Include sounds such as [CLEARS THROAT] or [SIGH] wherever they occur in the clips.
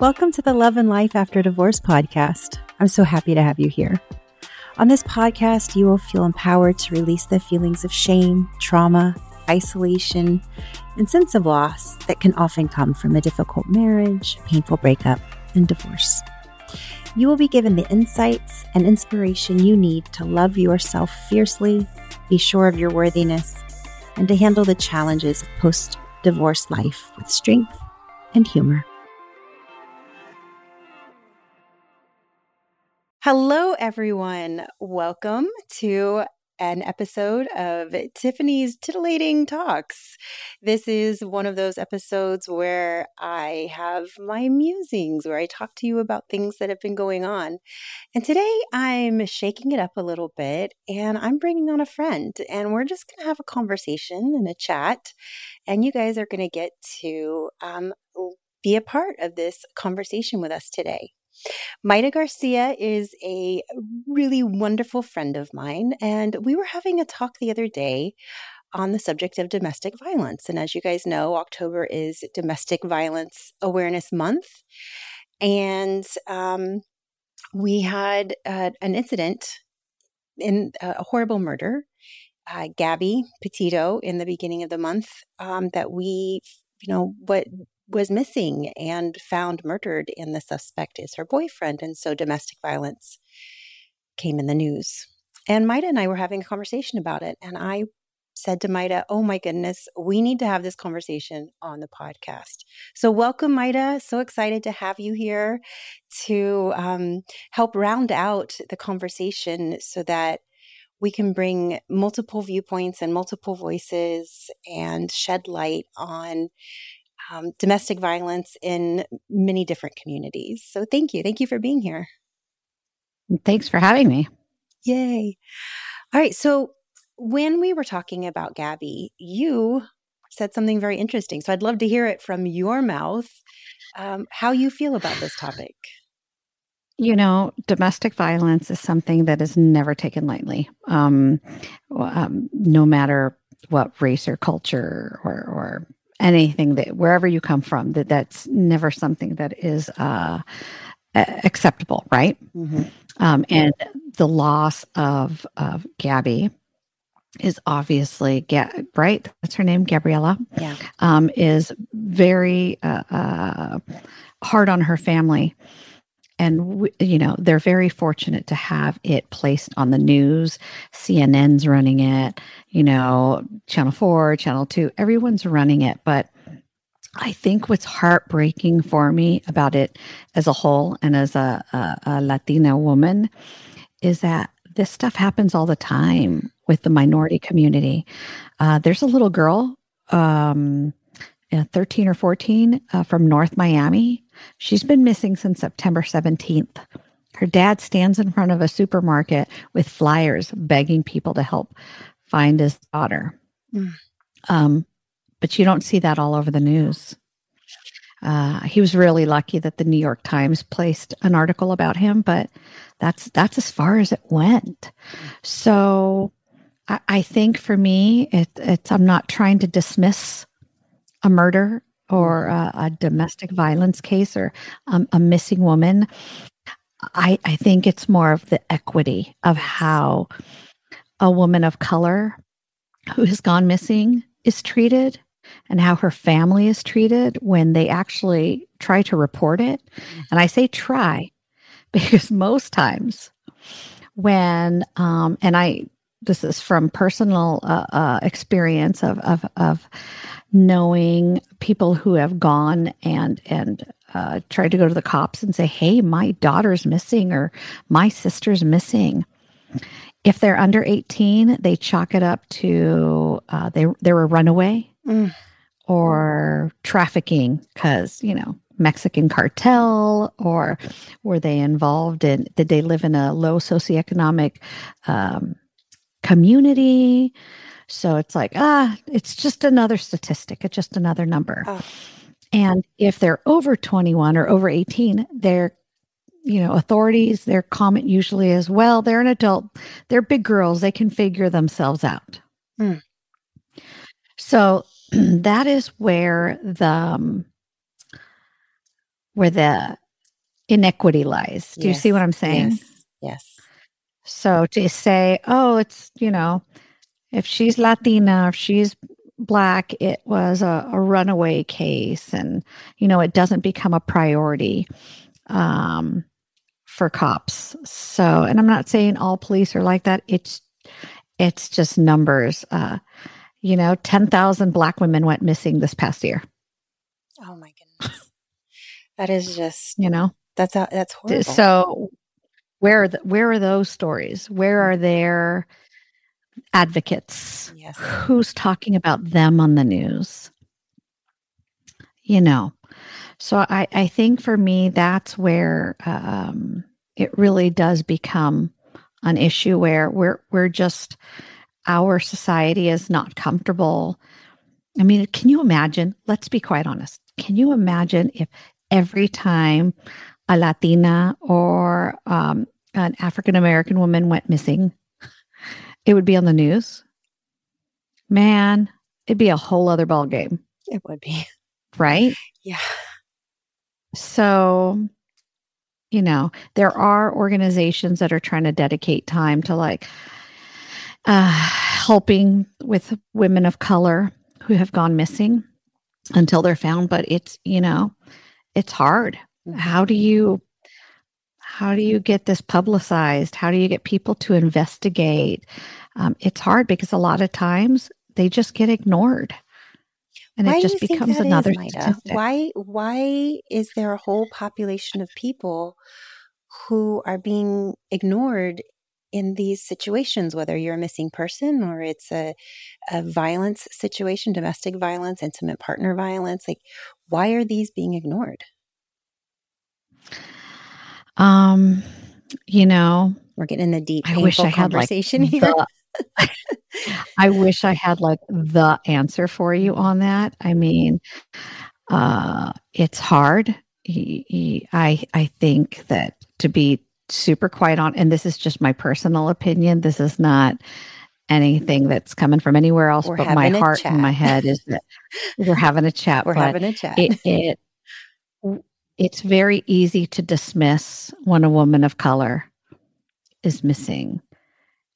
Welcome to the Love and Life After Divorce podcast. I'm so happy to have you here. On this podcast, you will feel empowered to release the feelings of shame, trauma, isolation, and sense of loss that can often come from a difficult marriage, painful breakup, and divorce. You will be given the insights and inspiration you need to love yourself fiercely, be sure of your worthiness, and to handle the challenges of post divorce life with strength and humor. Hello, everyone. Welcome to an episode of Tiffany's Titillating Talks. This is one of those episodes where I have my musings, where I talk to you about things that have been going on. And today I'm shaking it up a little bit and I'm bringing on a friend, and we're just going to have a conversation and a chat. And you guys are going to get to um, be a part of this conversation with us today. Maida Garcia is a really wonderful friend of mine, and we were having a talk the other day on the subject of domestic violence. And as you guys know, October is Domestic Violence Awareness Month. And um, we had uh, an incident in uh, a horrible murder. Uh, Gabby Petito in the beginning of the month um, that we, you know, what was missing and found murdered, and the suspect is her boyfriend. And so domestic violence came in the news. And Maida and I were having a conversation about it. And I said to Maida, Oh my goodness, we need to have this conversation on the podcast. So, welcome, Maida. So excited to have you here to um, help round out the conversation so that we can bring multiple viewpoints and multiple voices and shed light on um, domestic violence in many different communities. So thank you. Thank you for being here. Thanks for having me. Yay. All right. So when we were talking about Gabby, you said something very interesting. So I'd love to hear it from your mouth um, how you feel about this topic. You know, domestic violence is something that is never taken lightly, um, um, no matter what race or culture or, or anything that wherever you come from that that's never something that is uh, acceptable right? Mm-hmm. um, and the loss of of gabby is obviously Ga- right? That's her name gabriella. Yeah. Um, is very uh, uh, hard on her family and you know they're very fortunate to have it placed on the news. Cnn's running it you know channel 4 channel 2 everyone's running it. But i think what's heartbreaking for me about it as a whole and as a, a, a latina woman is that this stuff happens all the time with the minority community. Uh, there's a little girl um, 13 or 14 uh, from north miami She's been missing since September 17th. Her dad stands in front of a supermarket with flyers begging people to help find his daughter. Mm. Um, but you don't see that all over the news. Uh, he was really lucky that the New York Times placed an article about him, but that's that's as far as it went. So I, I think for me, it, it's I'm not trying to dismiss a murder or a, a domestic violence case or um, a missing woman, I, I think it's more of the equity of how a woman of color who has gone missing is treated and how her family is treated when they actually try to report it. And I say try [LAUGHS] because most times when, um, and I, this is from personal uh, uh, experience of, of, of knowing people who have gone and and uh, tried to go to the cops and say, "Hey, my daughter's missing," or "My sister's missing." If they're under eighteen, they chalk it up to uh, they they're a runaway mm. or trafficking because you know Mexican cartel, or were they involved in? Did they live in a low socioeconomic um, community? So it's like, ah, it's just another statistic. It's just another number. Oh. And if they're over 21 or over 18, they're, you know, authorities, their comment usually is, well, they're an adult, they're big girls, they can figure themselves out. Mm. So [CLEARS THROAT] that is where the, um, where the inequity lies. Do you see what I'm saying? Yes. Yes. So to say, oh, it's, you know, if she's Latina, if she's black, it was a, a runaway case and, you know, it doesn't become a priority um, for cops. So, and I'm not saying all police are like that. It's, it's just numbers. Uh, you know, 10,000 black women went missing this past year. Oh my goodness. that is just, you know, that's, that's horrible. So where are the, where are those stories? Where are their advocates? Yes. Who's talking about them on the news? You know, so I, I think for me, that's where um, it really does become an issue where we're we're just our society is not comfortable. I mean, can you imagine? Let's be quite honest. Can you imagine if every time a Latina or um, an African American woman went missing, it would be on the news? Man, it'd be a whole other ball game. It would be. Right? Yeah. So, you know, there are organizations that are trying to dedicate time to like uh, helping with women of color who have gone missing until they're found. But it's, you know, it's hard. How do you how do you get this publicized? How do you get people to investigate? Um, it's hard because a lot of times they just get ignored and why it just becomes another is, why why is there a whole population of people who are being ignored in these situations whether you're a missing person or it's a, a violence situation domestic violence intimate partner violence like why are these being ignored um you know we're getting in the deep I wish I had conversation like here the, [LAUGHS] I wish I had like the answer for you on that. I mean, uh, it's hard. I I think that to be super quiet on, and this is just my personal opinion. This is not anything that's coming from anywhere else, we're but my heart and my head is that [LAUGHS] we're having a chat. We're having a chat. It, it it's very easy to dismiss when a woman of color is missing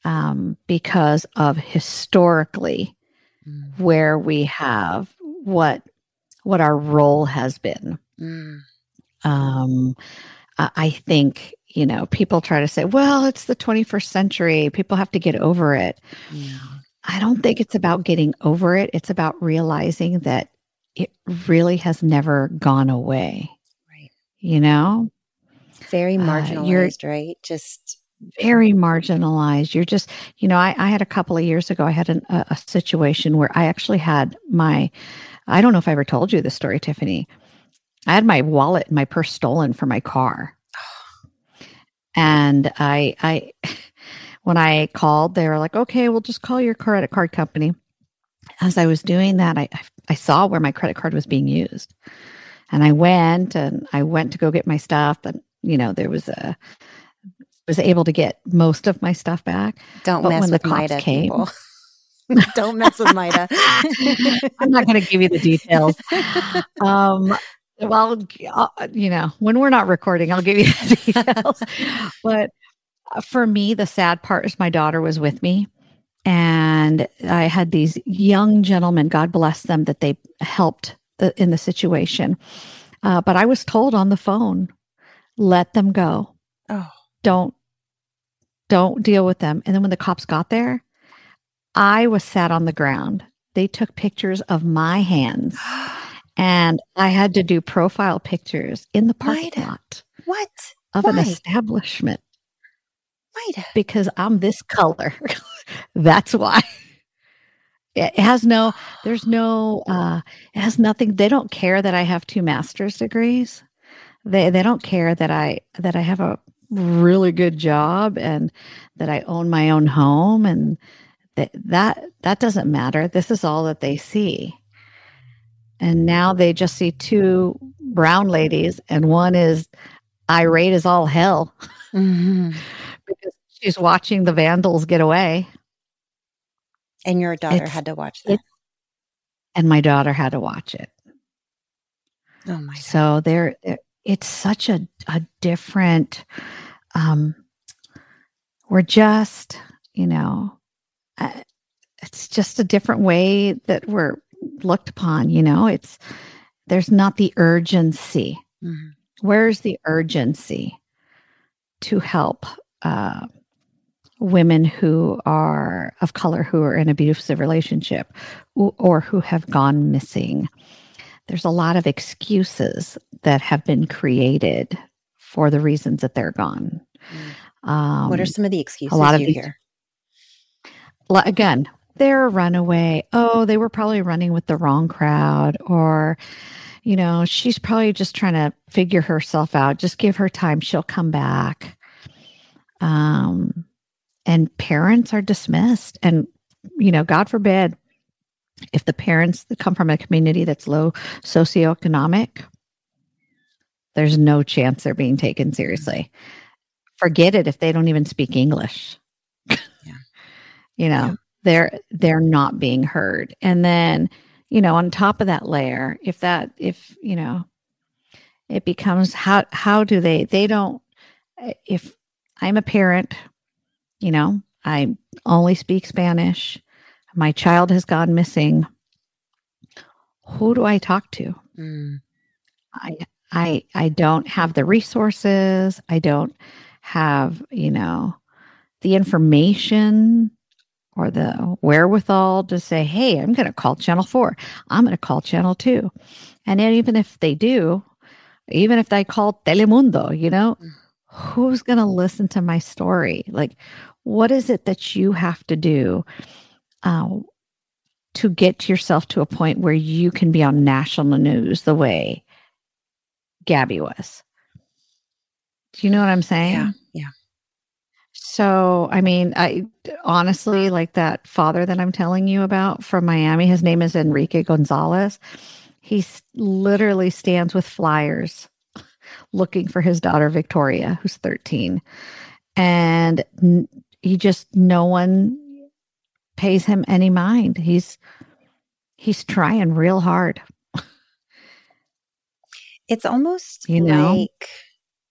um, because of historically mm. where we have what what our role has been. Mm. Um, I think you know people try to say, "Well, it's the 21st century; people have to get over it." Yeah. I don't think it's about getting over it. It's about realizing that it really has never gone away. You know, very marginalized, uh, right? Just very marginalized. You're just, you know, I, I had a couple of years ago, I had an, a, a situation where I actually had my, I don't know if I ever told you this story, Tiffany. I had my wallet and my purse stolen from my car. And I, I, [LAUGHS] when I called, they were like, okay, we'll just call your credit card company. As I was doing that, I, I saw where my credit card was being used. And I went and I went to go get my stuff. And, you know, there was a, was able to get most of my stuff back. Don't but mess when with the cops Maida, came, [LAUGHS] Don't mess with Maida. I'm not going to give you the details. Um, well, uh, you know, when we're not recording, I'll give you the details. but uh, for me, the sad part is my daughter was with me. And I had these young gentlemen, God bless them, that they helped the, in the situation. Uh, but I was told on the phone, let them go. Oh don't don't deal with them. And then when the cops got there, I was sat on the ground. They took pictures of my hands [GASPS] and I had to do profile pictures in the parking lot. What? Of Why? an establishment. Maida. Because I'm this color. [LAUGHS] That's why. It has no, there's no, uh, it has nothing. They don't care that I have two master's degrees. They, they don't care that I, that I have a really good job and that I own my own home and that that that doesn't matter. This is all that they see. And now they just see two brown ladies and one is irate as all hell mm-hmm. [LAUGHS] because she's watching the vandals get away. And your daughter it's, had to watch that. And my daughter had to watch it. Oh my! So they're, they're it's such a, a different um we're just you know uh, it's just a different way that we're looked upon you know it's there's not the urgency mm-hmm. where's the urgency to help uh, women who are of color who are in abusive relationship or who have gone missing. There's a lot of excuses that have been created for the reasons that they're gone. Mm. um, what are some of the excuses a lot of you these, hear? Again they're a runaway. Oh they were probably running with the wrong crowd or you know she's probably just trying to figure herself out. Just give her time. She'll come back. Um and parents are dismissed and you know god forbid if the parents that come from a community that's low socioeconomic there's no chance they're being taken seriously forget it if they don't even speak english yeah. [LAUGHS] you know yeah. they're they're not being heard and then you know on top of that layer if that if you know it becomes how how do they they don't if i'm a parent you know, I only speak Spanish. My child has gone missing. Who do I talk to? Mm. I I I don't have the resources. I don't have, you know, the information or the wherewithal to say, hey, I'm going to call Channel 4. I'm going to call Channel 2. And even if they do, even if they call Telemundo, you know, mm. who's going to listen to my story? Like, what is it that you have to do uh, to get yourself to a point where you can be on national news the way Gabby was? Do you know what I'm saying? Yeah. Yeah. So, I mean, I honestly like that father that I'm telling you about from Miami. His name is Enrique Gonzalez. He literally stands with flyers looking for his daughter Victoria, who's 13. And he just no one pays him any mind. He's he's trying real hard. it's almost you know? like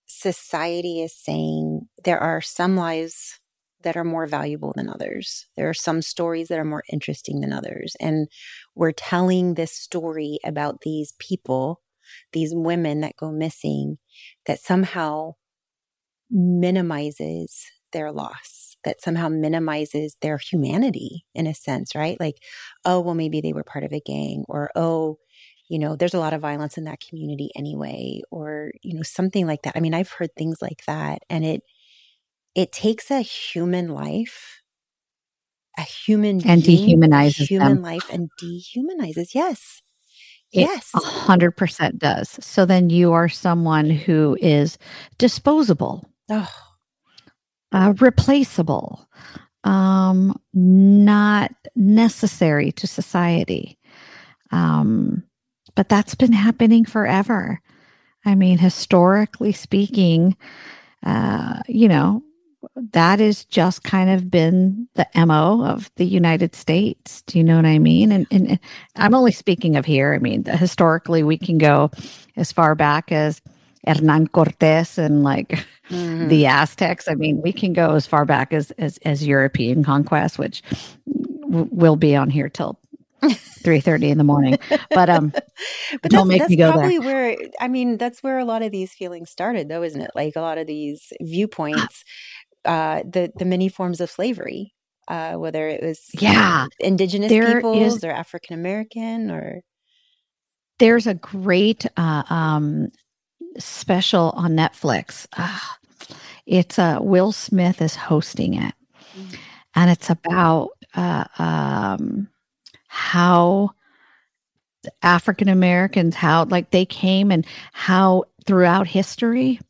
society is saying there are some lives that are more valuable than others. There are some stories that are more interesting than others. And we're telling this story about these people, these women that go missing, that somehow minimizes their loss that somehow minimizes their humanity in a sense, right? Like, oh, well, maybe they were part of a gang, or oh, you know, there's a lot of violence in that community anyway, or you know, something like that. I mean, I've heard things like that, and it it takes a human life, a human and being, dehumanizes human them. life, and dehumanizes. Yes, it yes, a hundred percent does. So then you are someone who is disposable. Oh uh, replaceable, um, not necessary to society. Um, but that's been happening forever. I mean, historically speaking, uh, you know, that has just kind of been the MO of the United States. Do you know what I mean? And, and I'm only speaking of here. I mean, historically, we can go as far back as Hernan Cortes and like mm-hmm. the Aztecs. I mean, we can go as far back as as, as European conquest, which w- will be on here till [LAUGHS] three thirty in the morning. But um, [LAUGHS] but don't make me go probably there. Where I mean, that's where a lot of these feelings started, though, isn't it? Like a lot of these viewpoints, uh, the the many forms of slavery, uh, whether it was yeah indigenous there peoples is, or African American or there's a great uh, um, special on Netflix. Uh, it's uh, Will Smith is hosting it, mm-hmm. and it's about uh, um, how African Americans, how like they came and how throughout history,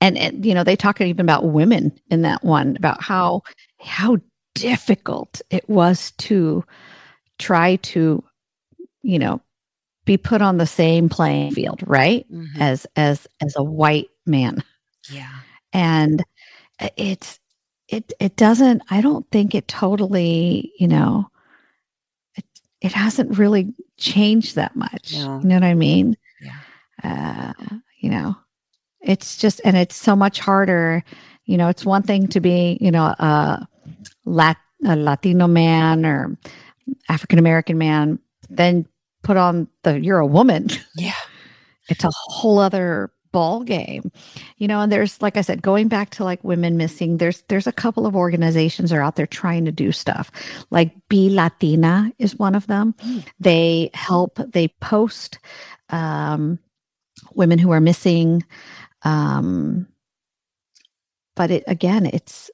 and, and you know they talk even about women in that one about how how difficult it was to try to you know be put on the same playing field, right? Mm-hmm. As as as a white man. Yeah. And it's it it doesn't I don't think it totally, you know, it it hasn't really changed that much. No. You know what I mean? Yeah. Uh, you know it's just and it's so much harder you know it's one thing to be you know a, Lat- a latino man or african american man then put on the you're a woman. Yeah. [LAUGHS] it's a whole other ball game you know and there's like i said going back to like women missing there's there's a couple of organizations are out there trying to do stuff. Like be latina is one of them. Mm. they help they post um women who are missing um but it again it's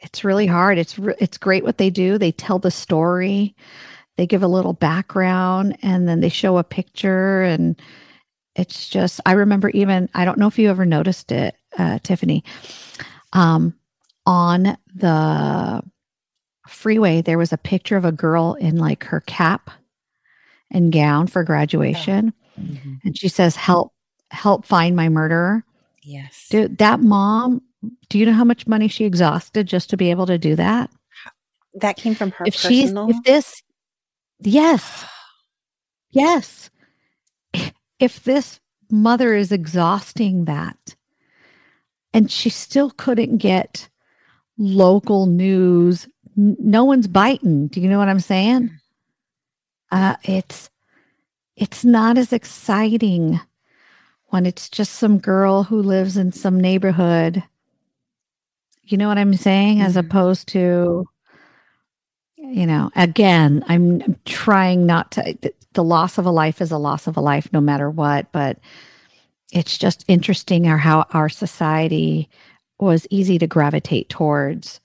it's really hard. It's re- it's great what they do. They tell the story they give a little background and then they show a picture and it's just i remember even i don't know if you ever noticed it uh, tiffany um on the freeway there was a picture of a girl in like her cap and gown for graduation Mhm. and she says help help find my murderer Yes. dude that mom do you know how much money she exhausted just to be able to do that that came from her if she's personal. if this yes. Yes. If this mother is exhausting that and she still couldn't get local news no one's biting. Do you know what i'm saying? Uh it's it's not as exciting when it's just some girl who lives in some neighborhood. You know what i'm saying? As Mhm. opposed to you know again i'm, trying not to th- the loss of a life is a loss of a life no matter what but it's just interesting how our society was easy to gravitate towards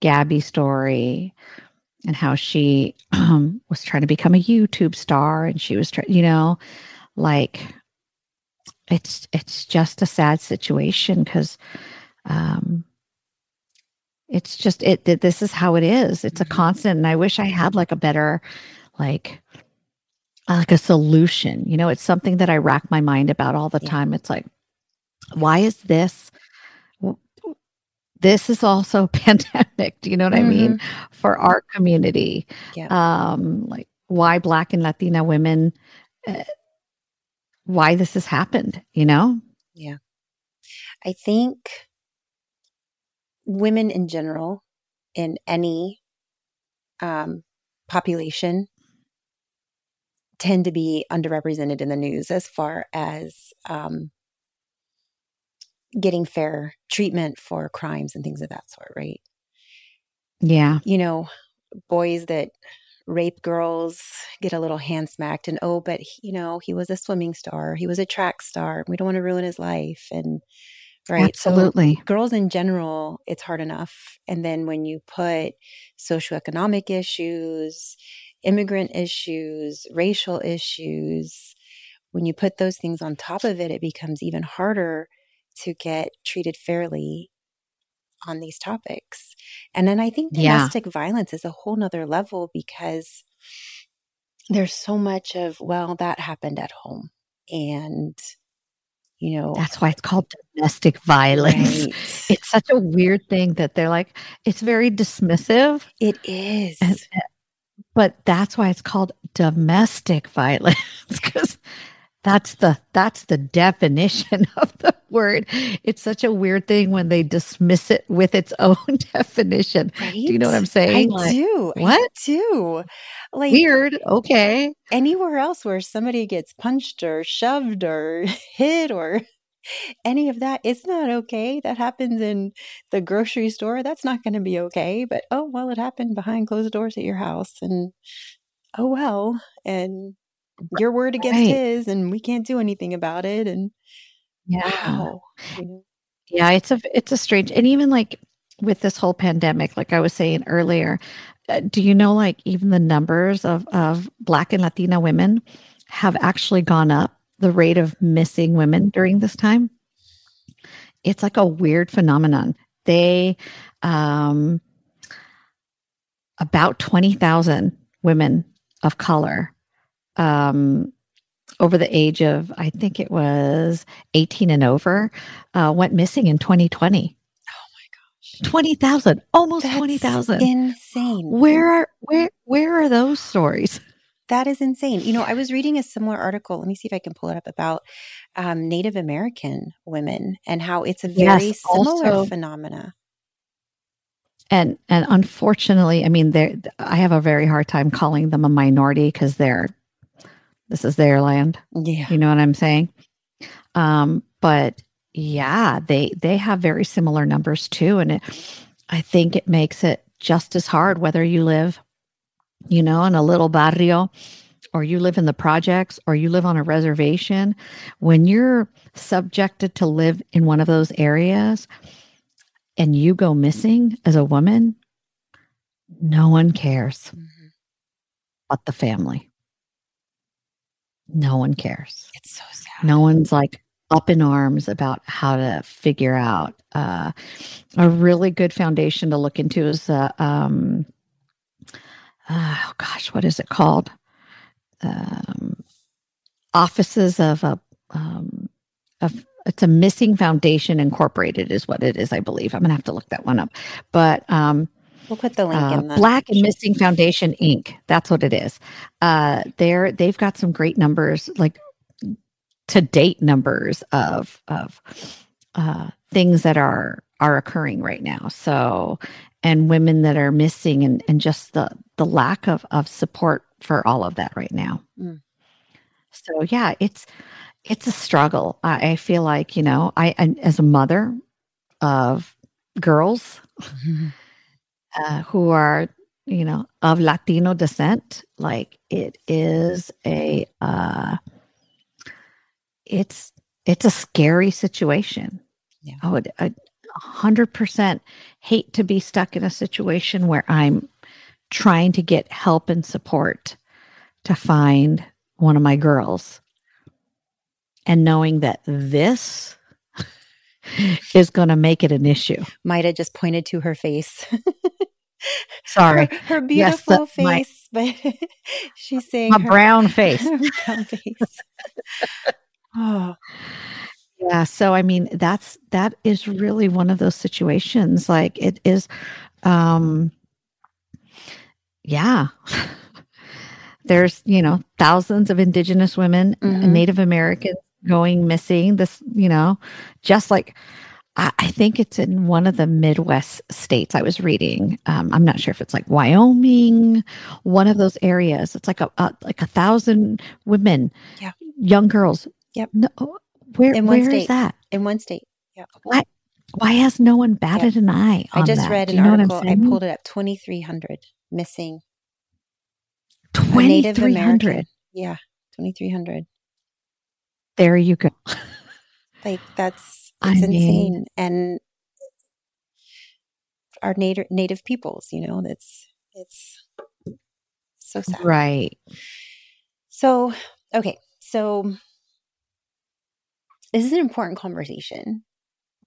gabby's story and how she um, was trying to become a youtube star and she was trying you know like it's it's just a sad situation because um it's just it th- this is how it is it's a Mhm. constant and i wish i had like a better like like a solution you know it's something that i rack my mind about all the Yeah. time it's like why is this this is also [LAUGHS] pandemic do you know what i mean for our community Yeah. um like why black and latina women uh, why this has happened you know Yeah. I think women in general, in any um, population, tend to be underrepresented in the news as far as um, getting fair treatment for crimes and things of that sort, right? yeah. You know, boys that rape girls get a little hand smacked and oh but he, you know he was a swimming star. He was a track star. We don't want to ruin his life. And right So absolutely girls in general, it's hard enough. And then when you put socioeconomic issues, immigrant issues, racial issues, when you put those things on top of it, it becomes even harder to get treated fairly on these topics. And then I think Yeah. domestic violence is a whole nother level because there's so much of, well, that happened at home. And, you know, that's why it's called domestic violence right. [LAUGHS] it's such a weird thing that they're like it's very dismissive it is. and, but that's why it's called domestic [LAUGHS] violence because that's the that's the definition [LAUGHS] of the word it's such a weird thing when they dismiss it with its [LAUGHS] own definition Right? do you know what i'm saying I Like, do. I what? do. Like weird okay anywhere else where somebody gets punched or shoved or [LAUGHS] hit or any of that, it's not okay. That happens in the grocery store. That's not going to be okay. But oh, well, it happened behind closed doors at your house. And oh, well. And your word against Right. his, and we can't do anything about it. And yeah wow. Yeah, it's a it's a strange and even like with this whole pandemic, like I was saying earlier, uh, do you know like even the numbers of of Black and Latina women have actually gone up? The rate of missing women during this time, it's like a weird phenomenon. They um about twenty thousand women of color um over the age of I think it was 18 and over uh, went missing in 2020. Oh my gosh. 20,000, almost That's 20,000. Insane. Where are where where are those stories? [LAUGHS] That is insane. You know, I was reading a similar article. Let me see if I can pull it up about um, Native American women and how it's a very Yes, similar also phenomena. and and unfortunately, I mean, they I have a very hard time calling them a minority because they're this is their land. Yeah. You know what I'm saying? Um, but yeah, they they have very similar numbers too, and it, I think it makes it just as hard whether you live, you know, in a little barrio, or you live in the projects, or you live on a reservation. When you're subjected to live in one of those areas, and you go missing as a woman, no one cares Mhm. but the family. No one cares. It's so sad. No one's like up in arms about how to figure out. Uh, a really good foundation to look into is uh, um, oh gosh, what is it called? Um, offices of a um, of it's a missing foundation incorporated is what it is i believe i'm gonna have to look that one up but um We'll put the link uh, in the Black and Missing Foundation Inc. That's what it is. Uh, they're they've got some great numbers, like to date numbers of of uh, things that are are occurring right now. So, and women that are missing, and and just the the lack of of support for all of that right now. Mm. So yeah, it's it's a struggle. I, I feel like you know, I, I as a mother of girls [LAUGHS] uh, who are you know of latino descent like it is a uh it's it's a scary situation Yeah. i would a hundred percent hate to be stuck in a situation where i'm trying to get help and support to find one of my girls and knowing that this is going to make it an issue Maida just pointed to her face. [LAUGHS] sorry Her, her Yes, the- beautiful my- face, but [LAUGHS] she's saying a her- brown [LAUGHS] face brown face. oh, Yeah. So I mean, that's that is really one of those situations. Like it is um yeah. There's, you know, thousands of indigenous women, Mhm. Native Americans going missing. This, you know, just like I, I think it's in one of the Midwest states I was reading. Um, I'm not sure if it's like Wyoming, one of those areas. It's like a, a like a thousand women, Yeah. young girls. Yep. No, where In one where is state. that? in one state. Yeah. Why has no one batted an eye? I just that? read an article. I pulled it up 2,300 missing. 2300. Yeah. 2,300. There you go. Like that's, I it's mean- insane. And our native, native peoples, you know, that's, it's so sad. Right. So, okay. So, this is an important conversation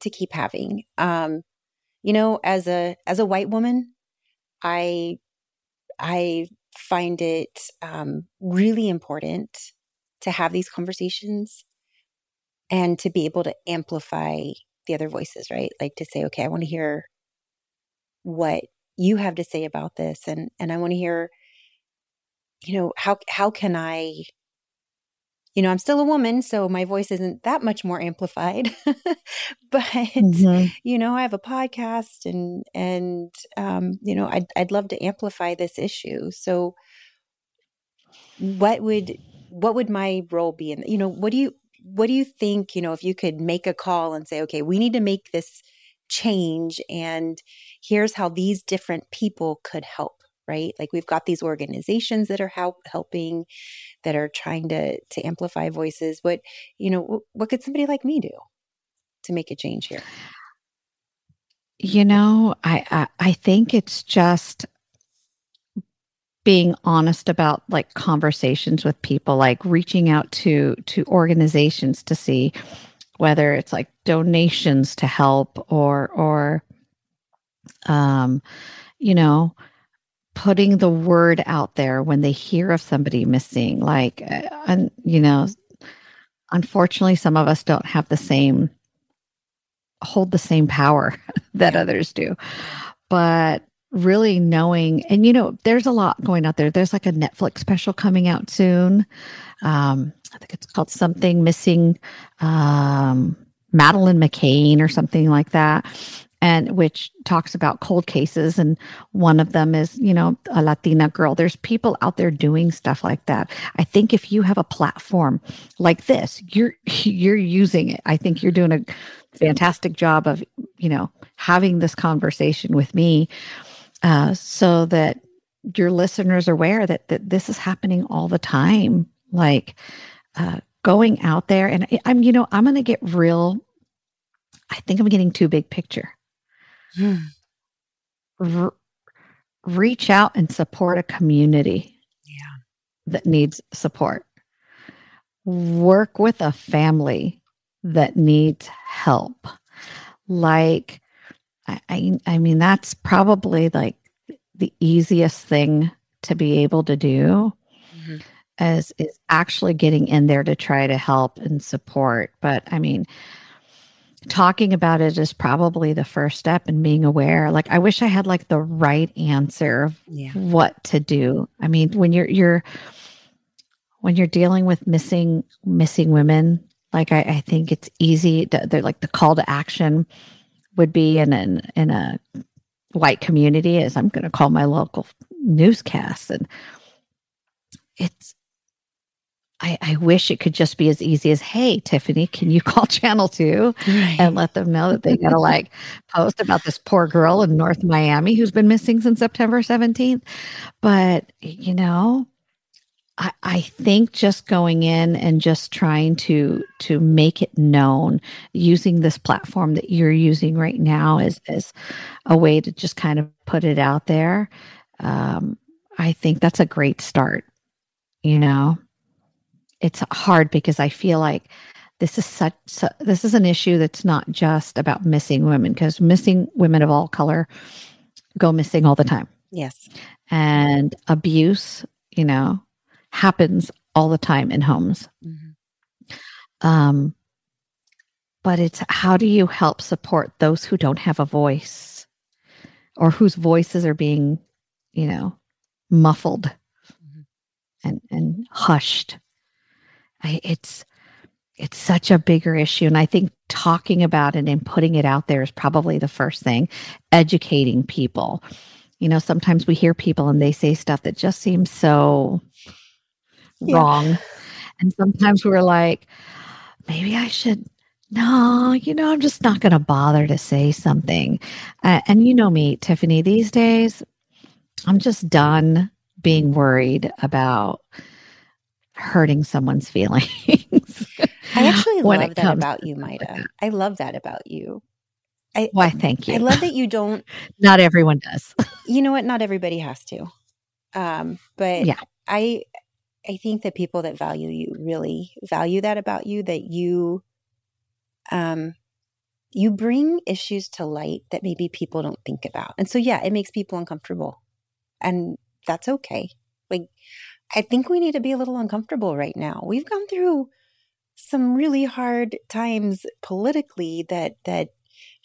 to keep having. Um, you know, as a as a white woman, I I find it um, really important to have these conversations and to be able to amplify the other voices, right? Like to say, okay, I want to hear what you have to say about this, and and I want to hear, you know, how how can I you know, I'm still a woman, so my voice isn't that much more amplified. [LAUGHS] but Mhm. you know, I have a podcast, and and um, you know, I'd I'd love to amplify this issue. So, what would what would my role be in? You know, what do you what do you think? You know, if you could make a call and say, okay, we need to make this change, and here's how these different people could help. Right, like we've got these organizations that are help helping, that are trying to to amplify voices. What you know, what could somebody like me do to make a change here? You know, I, I I think it's just being honest about like conversations with people, like reaching out to to organizations to see whether it's like donations to help or or um you know putting the word out there when they hear of somebody missing like uh, and you know unfortunately some of us don't have the same hold the same power [LAUGHS] that others do. But really knowing and you know there's a lot going out there. There's like a netflix special coming out soon. Um i think it's called something missing um madeleine mccann or something like that and which talks about cold cases and one of them is you know a latina girl. There's people out there doing stuff like that. I think if you have a platform like this you're [LAUGHS] you're using it. I think you're doing a fantastic job of you know having this conversation with me uh, so that your listeners are aware that, that this is happening all the time like uh, going out there and i'm you know i'm going to get real i think i'm getting too big picture R- reach out and support a community Yeah. that needs support. Work with a family that needs help. Like, I, I, mean, that's probably like the easiest thing to be able to do Mhm. as is actually getting in there to try to help and support. But I mean, talking about it is probably the first step in being aware. Like I wish I had like the right answer of Yeah. what to do. I mean, when you're you're when you're dealing with missing missing women, like I, I think it's easy. To, they're like the call to action would be in an in a white community as I'm going to call my local newscast and it's I, I wish it could just be as easy as, hey, Tiffany, can you [LAUGHS] call Channel 2 and let them know that they got to like post about this poor girl in North Miami who's been missing since September 17th. But, you know, I, I think just going in and just trying to to make it known using this platform that you're using right now as, as a way to just kind of put it out there. Um, I think that's a great start, you know it's hard because I feel like this is such su- this is an issue that's not just about missing women because missing women of all color go missing all the time Yes. and abuse you know happens all the time in homes. Mhm. um but it's how do you help support those who don't have a voice or whose voices are being you know muffled Mhm. and and hushed? I, it's it's such a bigger issue. And i think talking about it and putting it out there is probably the first thing. Educating people. You know sometimes we hear people and they say stuff that just seems so Yeah. wrong and sometimes we're like maybe i should no you know i'm just not going to bother to say something uh, and you know me tiffany these days i'm just done being worried about hurting someone's [LAUGHS] feelings I actually love that about you, Maida. I love that about you. I why thank you I love that [LAUGHS] you don't not everyone does you know what not everybody has to um but Yeah. i i think that people that value you really value that about you that you um you bring issues to light that maybe people don't think about. And so yeah it makes people uncomfortable. And that's okay. Like i think we need to be a little uncomfortable right now. We've gone through some really hard times politically that that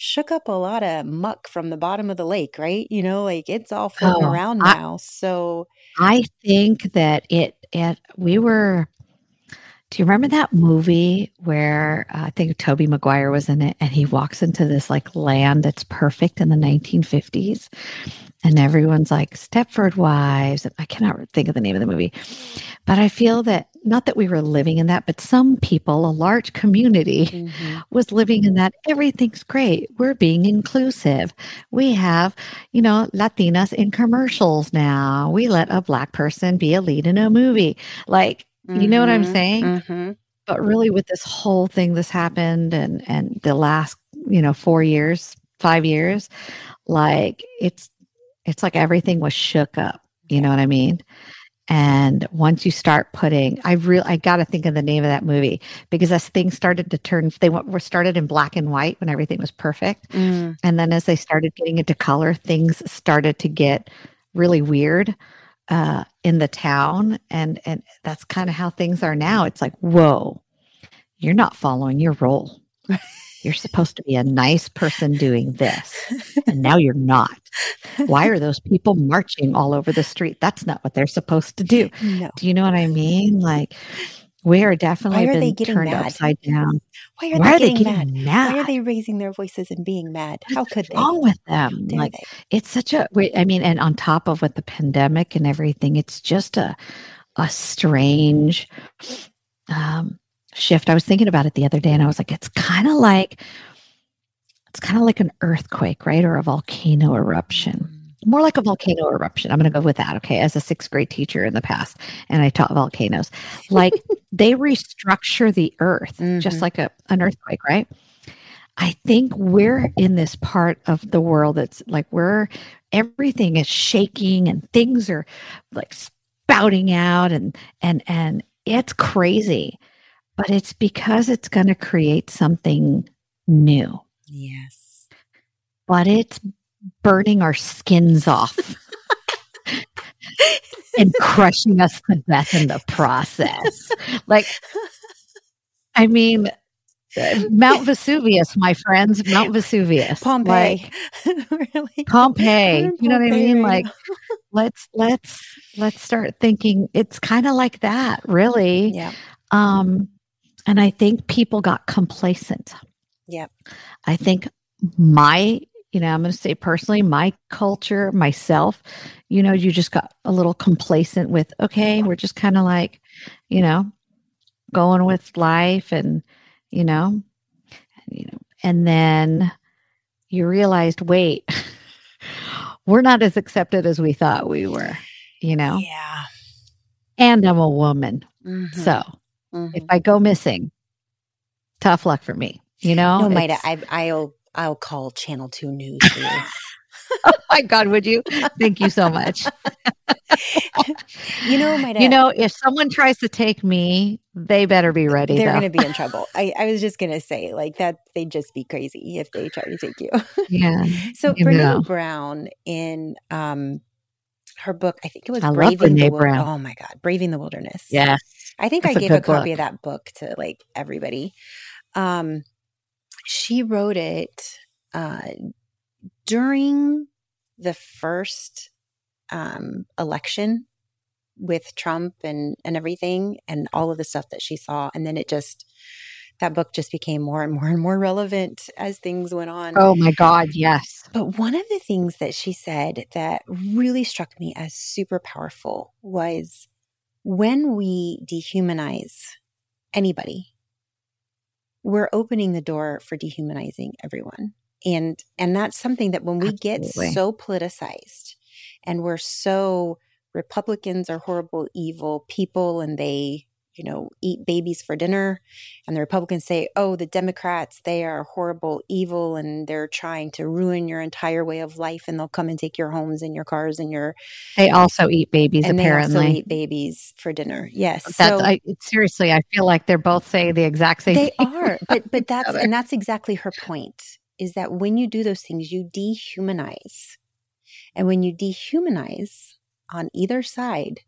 shook up a lot of muck from the bottom of the lake, right? You know, like it's all floating Oh, around I- now. So I think that it it we were do you remember that movie where uh, I think Tobey Maguire was in it and he walks into this like land that's perfect in the 1950s and everyone's like Stepford Wives I cannot think of the name of the movie. But I feel that not that we were living in that but some people a large community mhm, was living in that everything's great. We're being inclusive. We have you know latinas in commercials now. We let a black person be a lead in a movie. Like you know what i'm mhm, saying? mhm. but really with this whole thing this happened and and the last you know 4 years 5 years like it's it's like everything was shook up you know what i mean? And once you start putting i really i got to think of the name of that movie because as things started to turn they went, were started in black and white when everything was perfect. Mm, and then as they started getting into color things started to get really weird uh, in the town and and that's kind of how things are now it's like whoa you're not following your role [LAUGHS] You're supposed to be a nice person doing this, and now you're not. Why are those people marching all over the street? That's not what they're supposed to do. [LAUGHS] No. Do you know what I mean? Like, we are definitely Why are they getting turned mad? upside down. Why are Why they are they getting mad? mad? Why are they raising their voices and being mad? How could they? wrong with them? Like, they? it's such a. I mean, and on top of with the pandemic and everything, it's just a a strange um, shift. I was thinking about it the other day, and I was like, it's kind of like it's kind of like an earthquake, right, or a volcano eruption. More like a volcano eruption. I'm going to go with that. Okay, as a sixth grade teacher in the past, and I taught volcanoes. Like [LAUGHS] they restructure the earth, just Mhm. like a an earthquake, right? I think we're in this part of the world that's like we're everything is shaking and things are like spouting out and and and it's crazy. But it's because it's going to create something new. Yes. But it's burning our skins off and crushing us to death in the process. Like I mean Mount Vesuvius, my friends, Mount Vesuvius. Pompeii. Like, [LAUGHS] Really? Pompeii. You know what I mean? right Like let's let's let's start thinking it's kind of like that, really. Yeah. Um and I think people got complacent. Yep. I think my, you know, I'm going to say personally, my culture, myself, you know, you just got a little complacent with, okay, we're just kind of like, you know, going with life and, you know, you know, and then you realized, wait, [LAUGHS] we're not as accepted as we thought we were, you know, Yeah. and I'm a woman. Mhm. So Mhm. if I go missing, tough luck for me. You know, no, Maida, I, I'll I'll call Channel Two News for you. [LAUGHS] oh my God, would you? Thank you so much. [LAUGHS] you know, Maida, You know, if someone tries to take me, they better be ready. they're going to be in trouble. I, I was just going to say, like that, they'd just be crazy if they try to take you. [LAUGHS] yeah, so You Brene know. Brown in um her book, I think it was I Braving the Brene Wil- Brown. Oh my God, Braving the Wilderness. yeah. I think That's I a gave a good copy book. of that book to like everybody. Um, she wrote it uh, during the first um, election with Trump and and everything, and all of the stuff that she saw, and then it just that book just became more and more and more relevant as things went on. Oh my God, yes. But one of the things that she said that really struck me as super powerful was when we dehumanize anybody, we're opening the door for dehumanizing everyone. And and that's something that when we Absolutely. get so politicized and we're so Republicans are horrible, evil people and they, you know, eat babies for dinner and the Republicans say, "Oh, the Democrats, they are horrible, evil, and they're trying to ruin your entire way of life, and they'll come and take your homes and your cars and your They also eat babies, and they also apparently. eat babies for dinner." Yes, That's so I, seriously. I feel like they're both saying the exact same they thing. are, [LAUGHS] but but that's other. and that's exactly her point. Is that when you do those things, you dehumanize, and when you dehumanize on either side,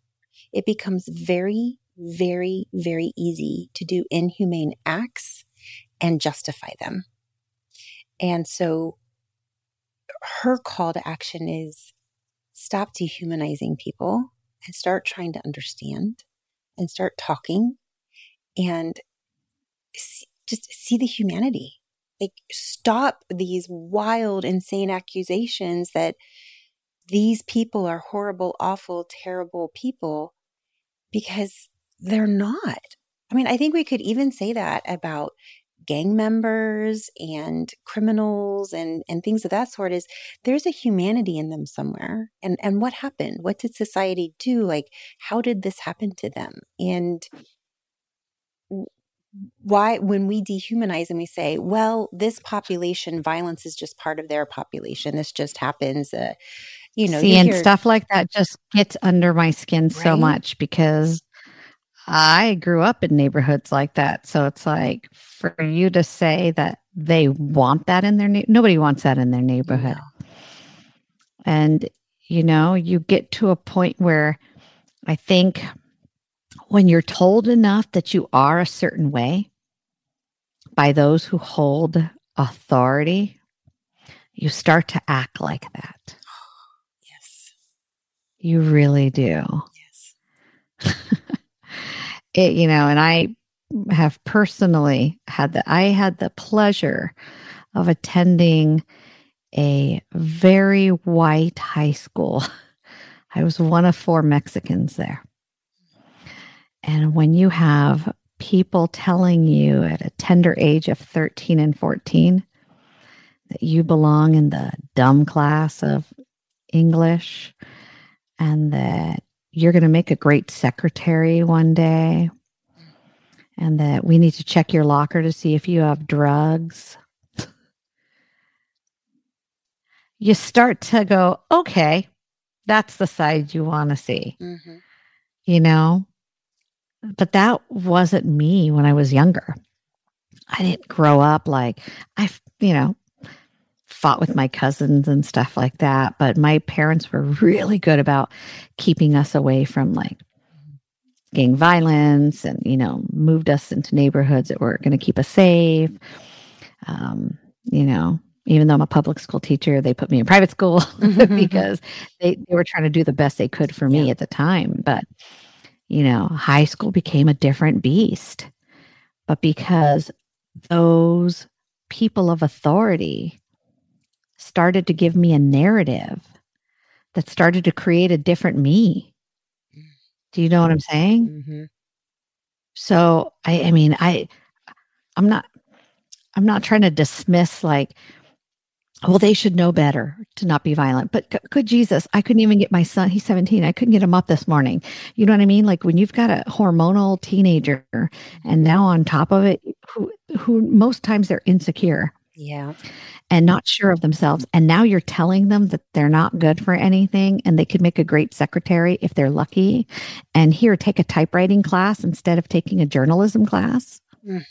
it becomes very, very, very easy to do inhumane acts and justify them. And so her call to action is stop dehumanizing people and start trying to understand and start talking and see, just see the humanity. Like, stop these wild, insane accusations that these people are horrible, awful, terrible people because they're not. I mean, I think we could even say that about gang members and criminals and and things of that sort is there's a humanity in them somewhere. And and what happened? What did society do? Like how did this happen to them? And why when we dehumanize and we say well this population violence is just part of their population. This just happens uh, you know See, you and stuff like that just gets under my skin so much because I grew up in neighborhoods like that. So it's like for you to say that they want that in their na- nobody wants that in their neighborhood. No. And you know, you get to a point where I think when you're told enough that you are a certain way by those who hold authority, you start to act like that. [GASPS] Yes. You really do. Yes. [LAUGHS] it, you know, and I have personally had the I had the pleasure of attending a very white high school. [LAUGHS] I was one of four Mexicans there. And when you have people telling you at a tender age of 13 and 14 that you belong in the dumb class of English and that you're going to make a great secretary one day and that we need to check your locker to see if you have drugs. [LAUGHS] you start to go, okay, that's the side you want to see, Mm-hmm. you know? But that wasn't me when I was younger. I didn't grow up like I, you know, fought with my cousins and stuff like that. But my parents were really good about keeping us away from like gang violence and, you know, moved us into neighborhoods that were going to keep us safe. Um, you know, even though I'm a public school teacher, they put me in private school [LAUGHS] [LAUGHS] because they, they were trying to do the best they could for me Yeah. at the time. But, you know, high school became a different beast. But because those people of authority started to give me a narrative that started to create a different me. Do you know what I'm saying? Mm-hmm. So I I mean I I'm not I'm not trying to dismiss like well they should know better to not be violent but good Jesus I couldn't even get my son he's 17 I couldn't get him up this morning you know what I mean like when you've got a hormonal teenager and now on top of it who who most times they're insecure Yeah. and not sure of themselves and now you're telling them that they're not good for anything and they could make a great secretary if they're lucky and here take a typewriting class instead of taking a journalism class Mm.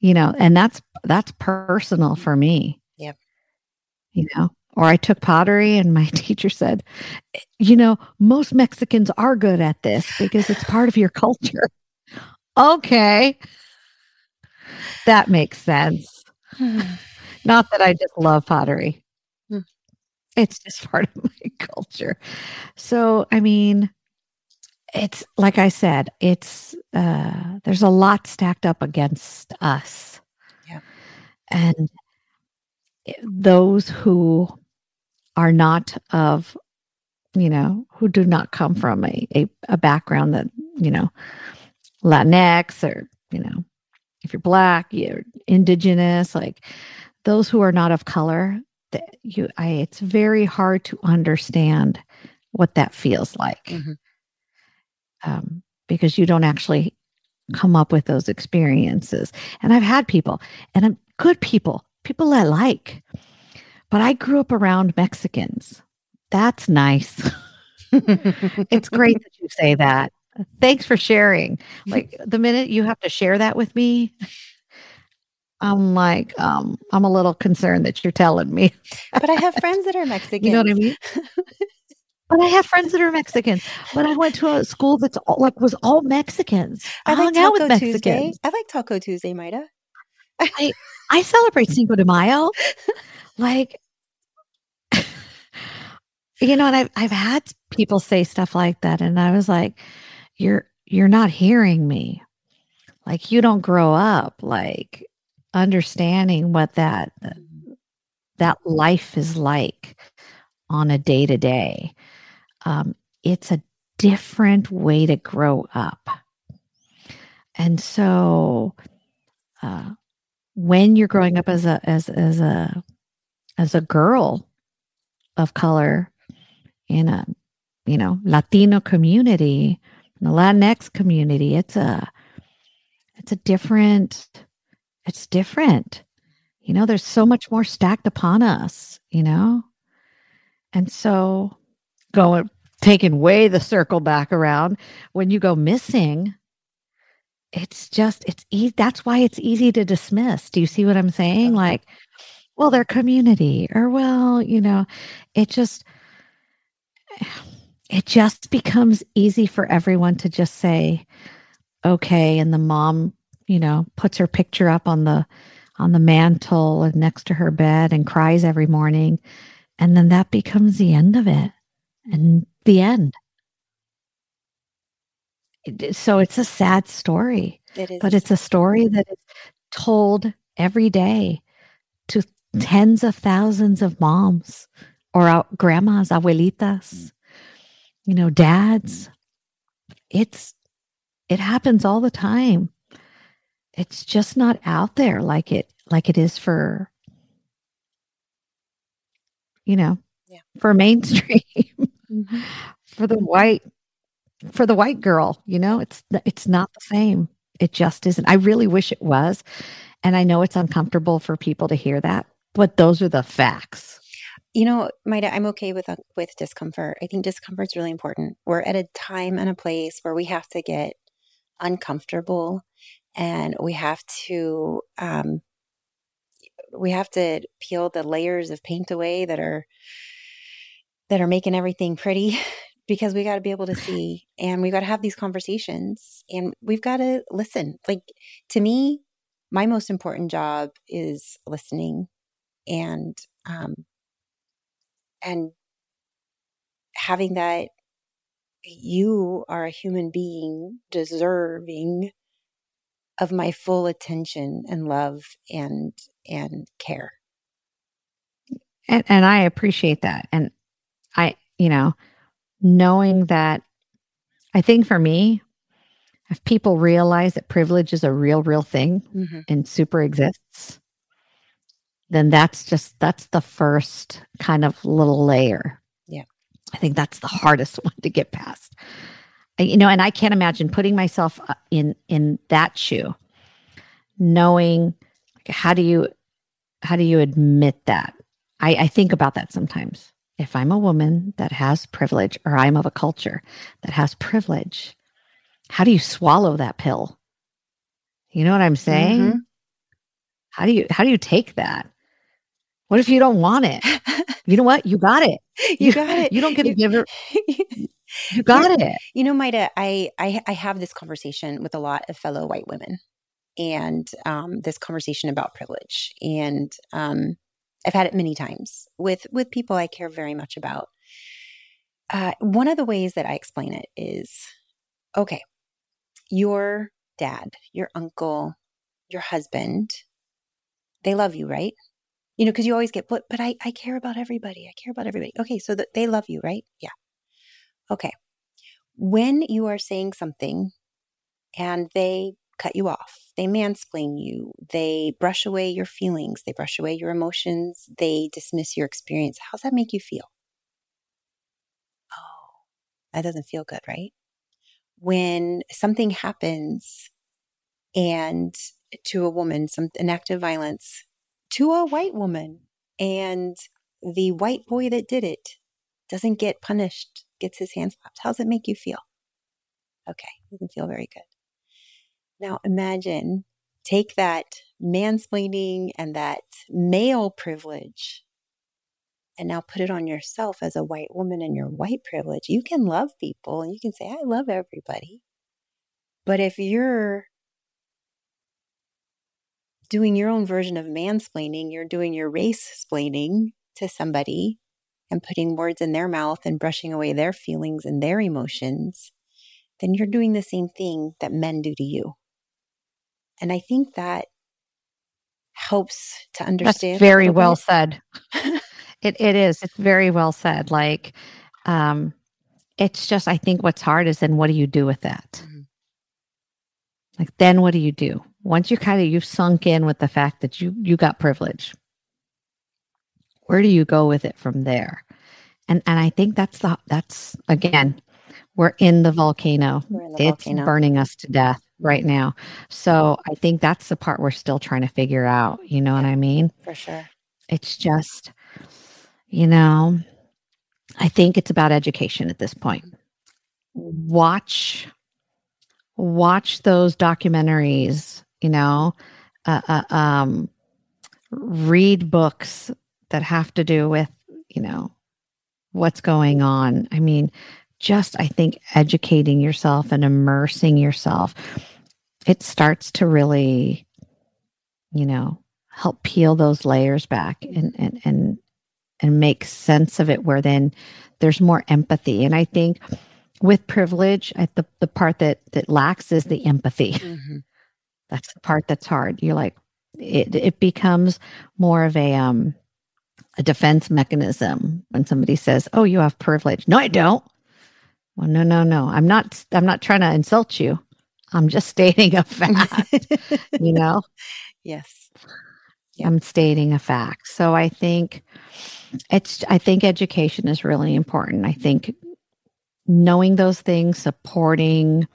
you know and that's that's personal for me Yep. you know or i took pottery and my [LAUGHS] teacher said you know most mexicans are good at this because it's part of your culture [LAUGHS] okay that makes sense [SIGHS] not that I just love pottery. Hmm. It's just part of [LAUGHS] my culture. So, I mean, it's like I said, it's uh there's a lot stacked up against us. Yeah. And those who are not of you know, who do not come from a, a, a background that, you know, Latinx or, you know, if you're black, you're indigenous, like those who are not of color, that you I it's very hard to understand what that feels like. Mhm. Um, because you don't actually come up with those experiences. And I've had people, and I'm good people, people I like. But I grew up around Mexicans. That's nice. [LAUGHS] it's great that you say that. Thanks for sharing. [LAUGHS] Like the minute you have to share that with me, I'm like, um, I'm a little concerned that you're telling me. but I have [LAUGHS] friends that are Mexican. You know what I mean? but I have friends that are Mexican. But I went to a school that's all, like was all Mexicans. I, I like hung out with Taco Tuesday. I like Taco Tuesday, Maida. I celebrate Cinco de Mayo. [LAUGHS] Like, you know, and I've I've had people say stuff like that, and I was like, "You're you're not hearing me. Like, you don't grow up like understanding what that that life is like on a day to day. It's a different way to grow up, and so." Uh, when you're growing up as a as as a as a girl of color in a you know Latino community, in the Latinx community, it's a it's a different it's different. You know, there's so much more stacked upon us, you know? And so going taking way the circle back around when you go missing it's just it's easy that's why it's easy to dismiss do you see what i'm saying like well their community or well you know it just it just becomes easy for everyone to just say okay and the mom you know puts her picture up on the on the mantle and next to her bed and cries every morning. And then that becomes the end of it and the end. So it's a sad story. It is. But it's a story that is told every day to tens of thousands of moms or grandmas, abuelitas, you know, dads. It's it happens all the time. It's just not out there like it like it is for you know, yeah. for mainstream. [LAUGHS] mm-hmm. For the white for the white girl, you know, it's it's not the same. It just isn't. I really wish it was. And I know it's uncomfortable for people to hear that, but those are the facts. You know, Maida, I'm okay with uh, with discomfort. I think discomfort's really important. We're at a time and a place where we have to get uncomfortable, and we have to um, we have to peel the layers of paint away that are that are making everything pretty [LAUGHS] because we got to be able to [LAUGHS] see and we got to have these conversations and we've got to listen like to me my most important job is listening and um, and having that you are a human being deserving of my full attention and love and and care and and I appreciate that and I you know knowing that I think for me if people realize that privilege is a real real thing mm-hmm. and super exists then that's just that's the first kind of little layer. Yeah. I think that's the hardest [LAUGHS] one to get past. You know, and I can't imagine putting myself uh, in in that shoe, knowing how do you how do you admit that? I, I think about that sometimes. If I'm a woman that has privilege, or I'm of a culture that has privilege, how do you swallow that pill? You know what I'm saying? Mm-hmm. How do you how do you take that? What if you don't want it? [LAUGHS] you know what? You got it. You, you got it. [LAUGHS] You don't get to give it. [LAUGHS] You got you, it. You know, Maida, I, I I have this conversation with a lot of fellow white women, and um, this conversation about privilege, and um, I've had it many times with with people I care very much about. Uh, one of the ways that I explain it is, okay, your dad, your uncle, your husband, they love you, right? You know, because you always get, but, but I, I care about everybody. I care about everybody. Okay. So that they love you, right? Yeah. Okay. When you are saying something and they cut you off, they mansplain you, they brush away your feelings, they brush away your emotions, they dismiss your experience, how's that make you feel? Oh, that doesn't feel good, right? When something happens and to a woman, some an act of violence, to a white woman. And the white boy that did it doesn't get punished, gets his hand slapped. How does it make you feel? Okay, doesn't feel very good. Now imagine, take that mansplaining and that male privilege and now put it on yourself as a white woman and your white privilege. You can love people and you can say, I love everybody. But if you're doing your own version of mansplaining, you're doing your race splaining to somebody and putting words in their mouth and brushing away their feelings and their emotions, then you're doing the same thing that men do to you. And I think that helps to understand. That's very well said. [LAUGHS] it it is. It's very well said. Like um it's just I think what's hard is then what do you do with that? Mm-hmm. Like then what do you do? Once you kind of you've sunk in with the fact that you you got privilege where do you go with it from there? And and i think that's the that's again we're in the volcano. In the it's volcano. burning us to death right now. So i think that's the part we're still trying to figure out you know yeah, what i mean? for sure. It's just you know i think it's about education at this point. Watch watch those documentaries you know, uh, uh, um, read books that have to do with, you know, what's going on. I mean, just I think educating yourself and immersing yourself, it starts to really, you know, help peel those layers back and and and and make sense of it where then there's more empathy and i think with privilege I, the, the part that that lacks is the empathy mm-hmm. That's the part that's hard. You're like it, it becomes more of a um a defense mechanism when somebody says oh you have privilege. No i don't. Well no no no. I'm not i'm not trying to insult you. I'm just stating a [LAUGHS] fact you know? [LAUGHS] Yes. I'm stating a fact. So i think it's i think education is really important. I think knowing those things supporting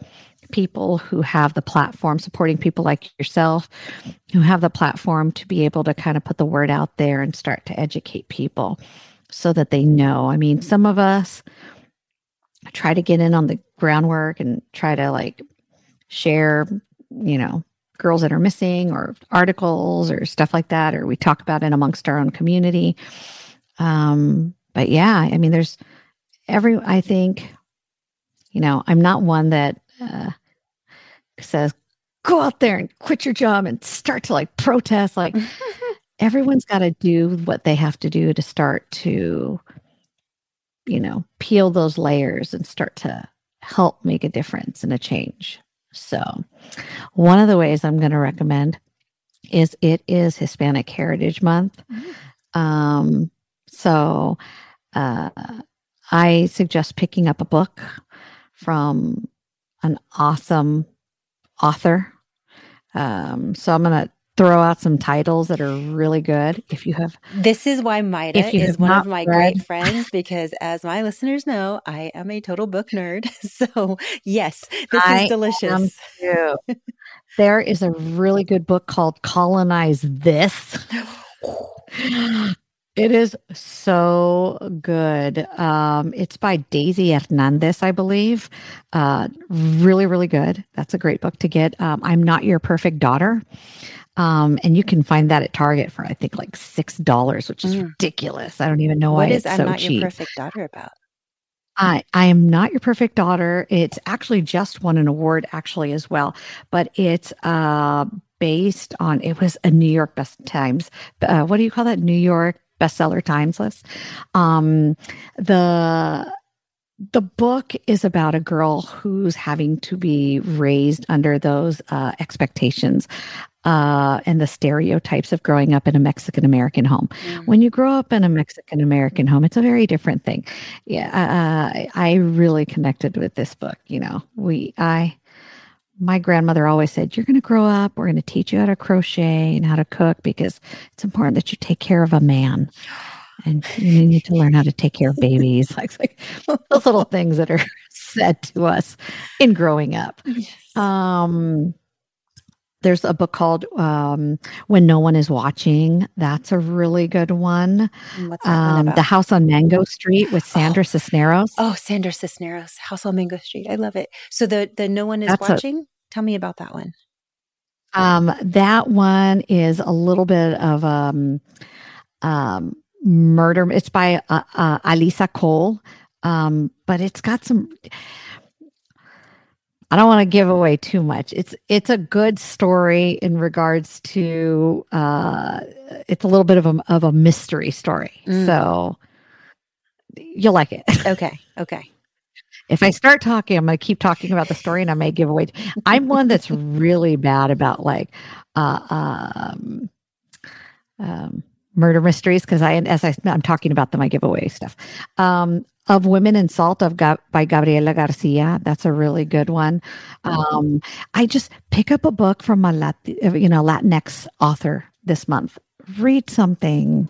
people who have the platform supporting people like yourself who have the platform to be able to kind of put the word out there and start to educate people so that they know. I mean some of us try to get in on the groundwork and try to like share you know girls that are missing or articles or stuff like that or we talk about it amongst our own community. Um, but yeah, I mean, there's every, I think, you know, I'm not one that uh, says, go out there and quit your job and start to like protest. Like, [LAUGHS] everyone's got to do what they have to do to start to, you know, peel those layers and start to help make a difference and a change. So, one of the ways I'm going to recommend is it is Hispanic Heritage Month. Mm-hmm. Um, so uh, I suggest picking up a book from an awesome author. Um, so I'm going to throw out some titles that are really good. If you have, this is why Maida is one of my read. great friends because, as my listeners know, I am a total book nerd. [LAUGHS] So yes, this I is delicious. there is a really good book called "Colonize This." [LAUGHS] It is so good. Um, it's by Daisy Hernandez, I believe. Uh, really, really good. That's a great book to get. Um, I'm Not Your Perfect Daughter. Um, and you can find that at Target for I think like six dollars, which is mm. ridiculous. I don't even know what why it's I'm so not cheap. Your perfect daughter about. I I am not your perfect daughter. It's actually just won an award actually as well, but it's uh based on it was a New York Best Times. Uh, what do you call that? New York bestseller times list. Um, the the book is about a girl who's having to be raised under those uh, expectations uh, and the stereotypes of growing up in a Mexican American home. Mm. When you grow up in a Mexican American home, it's a very different thing. Yeah, uh, I really connected with this book. You know, we I my grandmother always said, You're going to grow up. We're going to teach you how to crochet and how to cook because it's important that you take care of a man. And you need to learn how to take care of babies. [LAUGHS] like, like those little things that are [LAUGHS] said to us in growing up. Yes. Um, there's a book called um, When No One Is Watching. That's a really good one. Um, the House on Mango Street with Sandra oh. Cisneros. Oh, Sandra Cisneros, House on Mango Street. I love it. So the the No One Is That's Watching. A, Tell me about that one. Um, that one is a little bit of um, um murder. It's by uh, uh, Alyssa Cole, um, but it's got some I don't want to give away too much. It's it's a good story in regards to uh it's a little bit of a of a mystery story. Mm. So you'll like it. [LAUGHS] Okay. Okay. if I start talking, I'm going to keep talking about the story and I may give away. I'm one that's really bad about like uh um um murder mysteries because I as I, I'm talking about them, I give away stuff. Um, of Women and Salt of by Gabriela Garcia. That's a really good one. Um, I just pick up a book from a you know Latinx author this month. Read something.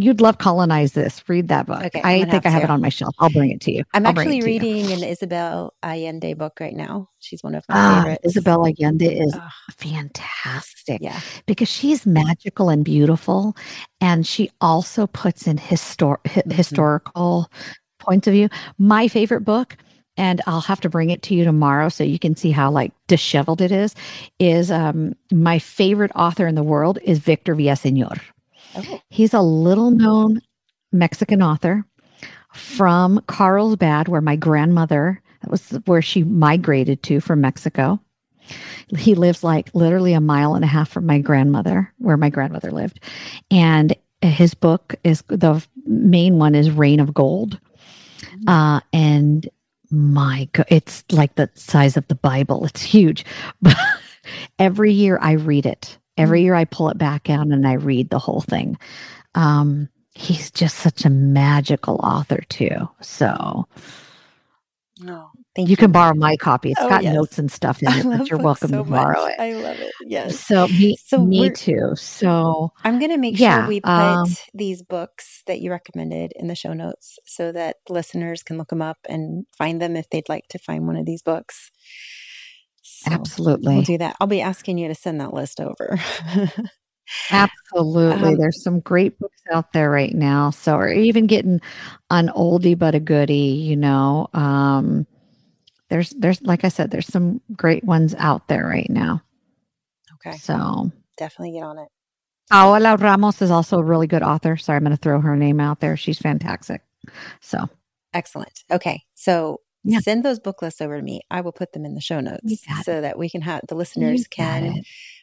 You'd love colonize this. Read that book. Okay, I think I have to. it on my shelf. I'll bring it to you. I'm I'll actually reading an Isabel Allende book right now. She's one of my ah, favorites. Isabel Allende is oh. fantastic. Yeah. Because she's magical and beautiful. And she also puts in histor- mm-hmm. historical points of view. My favorite book, and I'll have to bring it to you tomorrow so you can see how like disheveled it is, is um, my favorite author in the world is Victor Villaseñor. Oh. He's a little known Mexican author from Carlsbad, where my grandmother that was where she migrated to from Mexico. He lives like literally a mile and a half from my grandmother, where my grandmother lived. And his book is the main one is Rain of Gold. Mm-hmm. Uh, and my God, it's like the size of the Bible. It's huge. [LAUGHS] But every year I read it. Every year I pull it back out and I read the whole thing. Um, he's just such a magical author too. So, no, Thank you, you can borrow my copy. It's oh, got yes. notes and stuff [LAUGHS] in it, but you're welcome so to borrow much. it. I love it. Yes. So me, so me too. So I'm going to make yeah, sure we put um, these books that you recommended in the show notes so that listeners can look them up and find them if they'd like to find one of these books. So absolutely. We'll do that. I'll be asking you to send that list over. [LAUGHS] Absolutely. Um, There's some great books out there right now. So, or even getting an oldie but a goodie, you know. Um, there's there's like I said, there's some great ones out there right now. Okay. So definitely get on it. Paola Ramos is also a really good author. Sorry, I'm going to throw her name out there. She's fantastic. So excellent. Okay. So yeah. send those book lists over to me. I will put them in the show notes so that we can have the listeners can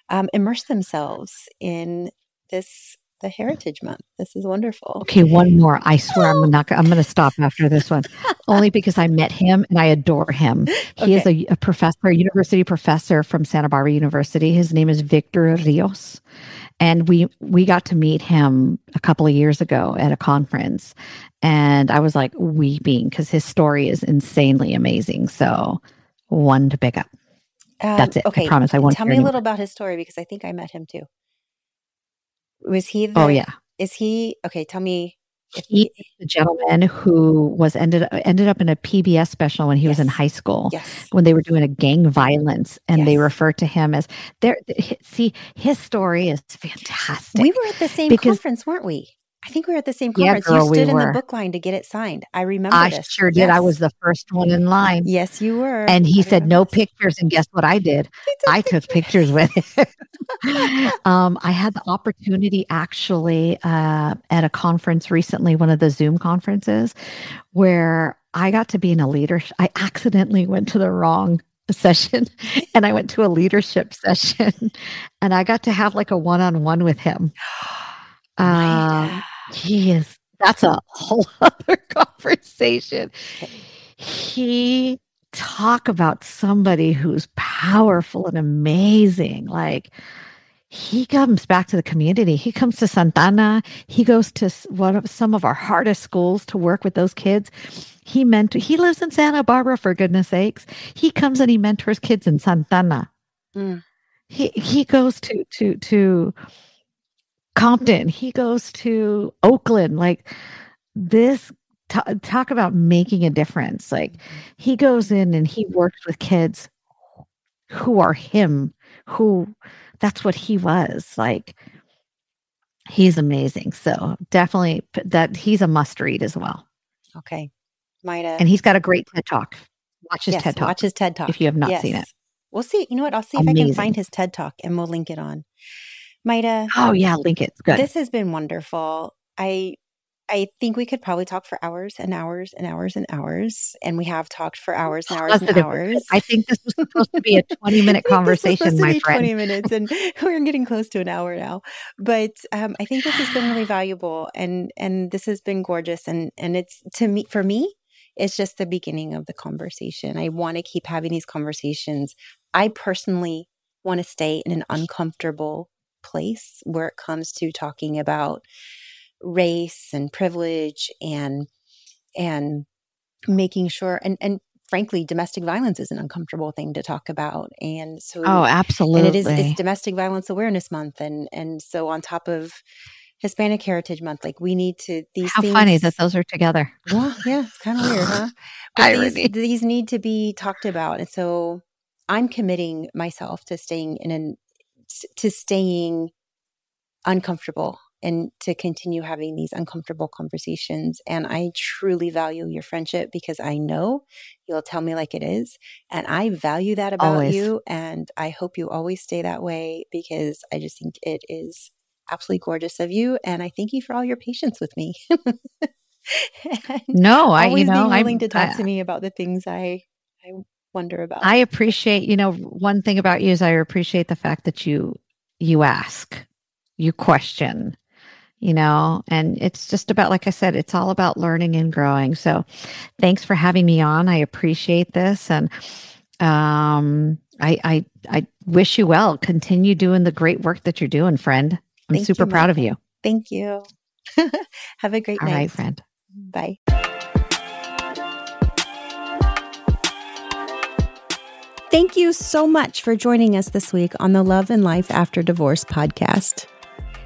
um, immerse themselves in this the Heritage Month. This is wonderful. Okay, one more. I swear I'm not. I'm going to stop after this one, [LAUGHS] only because I met him and I adore him. He okay. is a, a, professor, a university professor from Santa Barbara University. His name is Victor Rios, and we we got to meet him a couple of years ago at a conference, and I was like weeping because his story is insanely amazing. So, one to pick up. Um, That's it. Okay, I promise. I won't. Tell me a little about his story because I think I met him too. Was he? Oh, the, oh yeah. Is he okay? Tell me. He, the gentleman who was ended ended up in a PBS special when he yes. was in high school. Yes. When they were doing a gang violence, and yes. they refer to him as there. See, his story is fantastic. We were at the same conference, weren't we? I think we were at the same conference. Yeah, girl, you stood we in the book line to get it signed. I remember. I this. sure did. Yes. I was the first one in line. Yes, you were. And he said no this. pictures, and guess what I did? [LAUGHS] I took pictures with it. [LAUGHS] um, I had the opportunity actually uh, at a conference recently, one of the Zoom conferences, where I got to be in a leader. I accidentally went to the wrong [LAUGHS] session and I went to a leadership session and I got to have like a one on one with him. [GASPS] Uh, he is, that's a whole [LAUGHS] other conversation. He talk about somebody who's powerful and amazing. Like, he comes back to the community. He comes to Santa Ana. He goes to one of some of our hardest schools to work with those kids. He mentor. He lives in Santa Barbara for goodness sakes. He comes and he mentors kids in Santa Ana. Mm. He he goes to to to Compton. He goes to Oakland. Like this, t- talk about making a difference. Like mm-hmm. he goes in and he works with kids who are him, who that's what he was. Like he's amazing. So definitely that he's a must read as well. Okay. Maida. And he's got a great TED talk. Watch his yes, TED talk. Watch his TED talk. If you have not yes. seen it. We'll see. You know what? I'll see Amazing. if I can find his TED talk and we'll link it on. Maida. Oh yeah, link it. Good. This has been wonderful. I I think we could probably talk for hours and hours and hours and hours, and we have talked for hours and hours Positive. and hours. I think this was supposed to be a [LAUGHS] twenty-minute conversation, my friend. Twenty minutes, and [LAUGHS] we're getting close to an hour now. But um, I think this has been really valuable, and and this has been gorgeous, and and it's to me for me, it's just the beginning of the conversation. I want to keep having these conversations. I personally want to stay in an uncomfortable place where it comes to talking about race and privilege and and making sure and and frankly domestic violence is an uncomfortable thing to talk about. And so oh absolutely and it is it's domestic violence awareness month and and so on top of hispanic heritage month like we need to these how things, funny that those are together. Well yeah it's kind of weird huh? [LAUGHS] But these, these need to be talked about and so i'm committing myself to staying in an to staying uncomfortable and to continue having these uncomfortable conversations. And I truly value your friendship because I know you'll tell me like it is. And I value that about always. you. And I hope you always stay that way because I just think it is absolutely gorgeous of you. And I thank you for all your patience with me. [LAUGHS] no, I, you know, being willing I'm, to talk I, to me about the things I, I wonder about. I appreciate, you know, one thing about you is I appreciate the fact that you you ask, you question, you know, and it's just about like I said, it's all about learning and growing. So, thanks for having me on. I appreciate this and um I I I wish you well. Continue doing the great work that you're doing, friend. I'm Thank super you, proud of you. Thank you. [LAUGHS] Have a great All night. right, friend. Bye. Thank you so much for joining us this week on the Love and Life After Divorce podcast.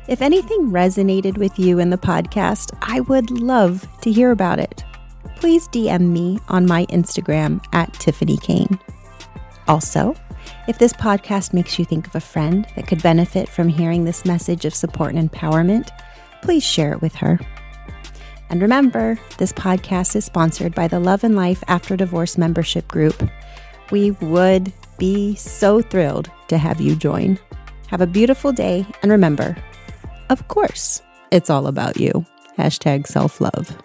If anything resonated with you in the podcast, I would love to hear about it. Please DM me on my Instagram at Tiffany Kane. Also, if this podcast makes you think of a friend that could benefit from hearing this message of support and empowerment, please share it with her. And remember, this podcast is sponsored by the Love and Life After Divorce membership group. We would be so thrilled to have you join. Have a beautiful day, and remember, of course, it's all about you. Hashtag self love.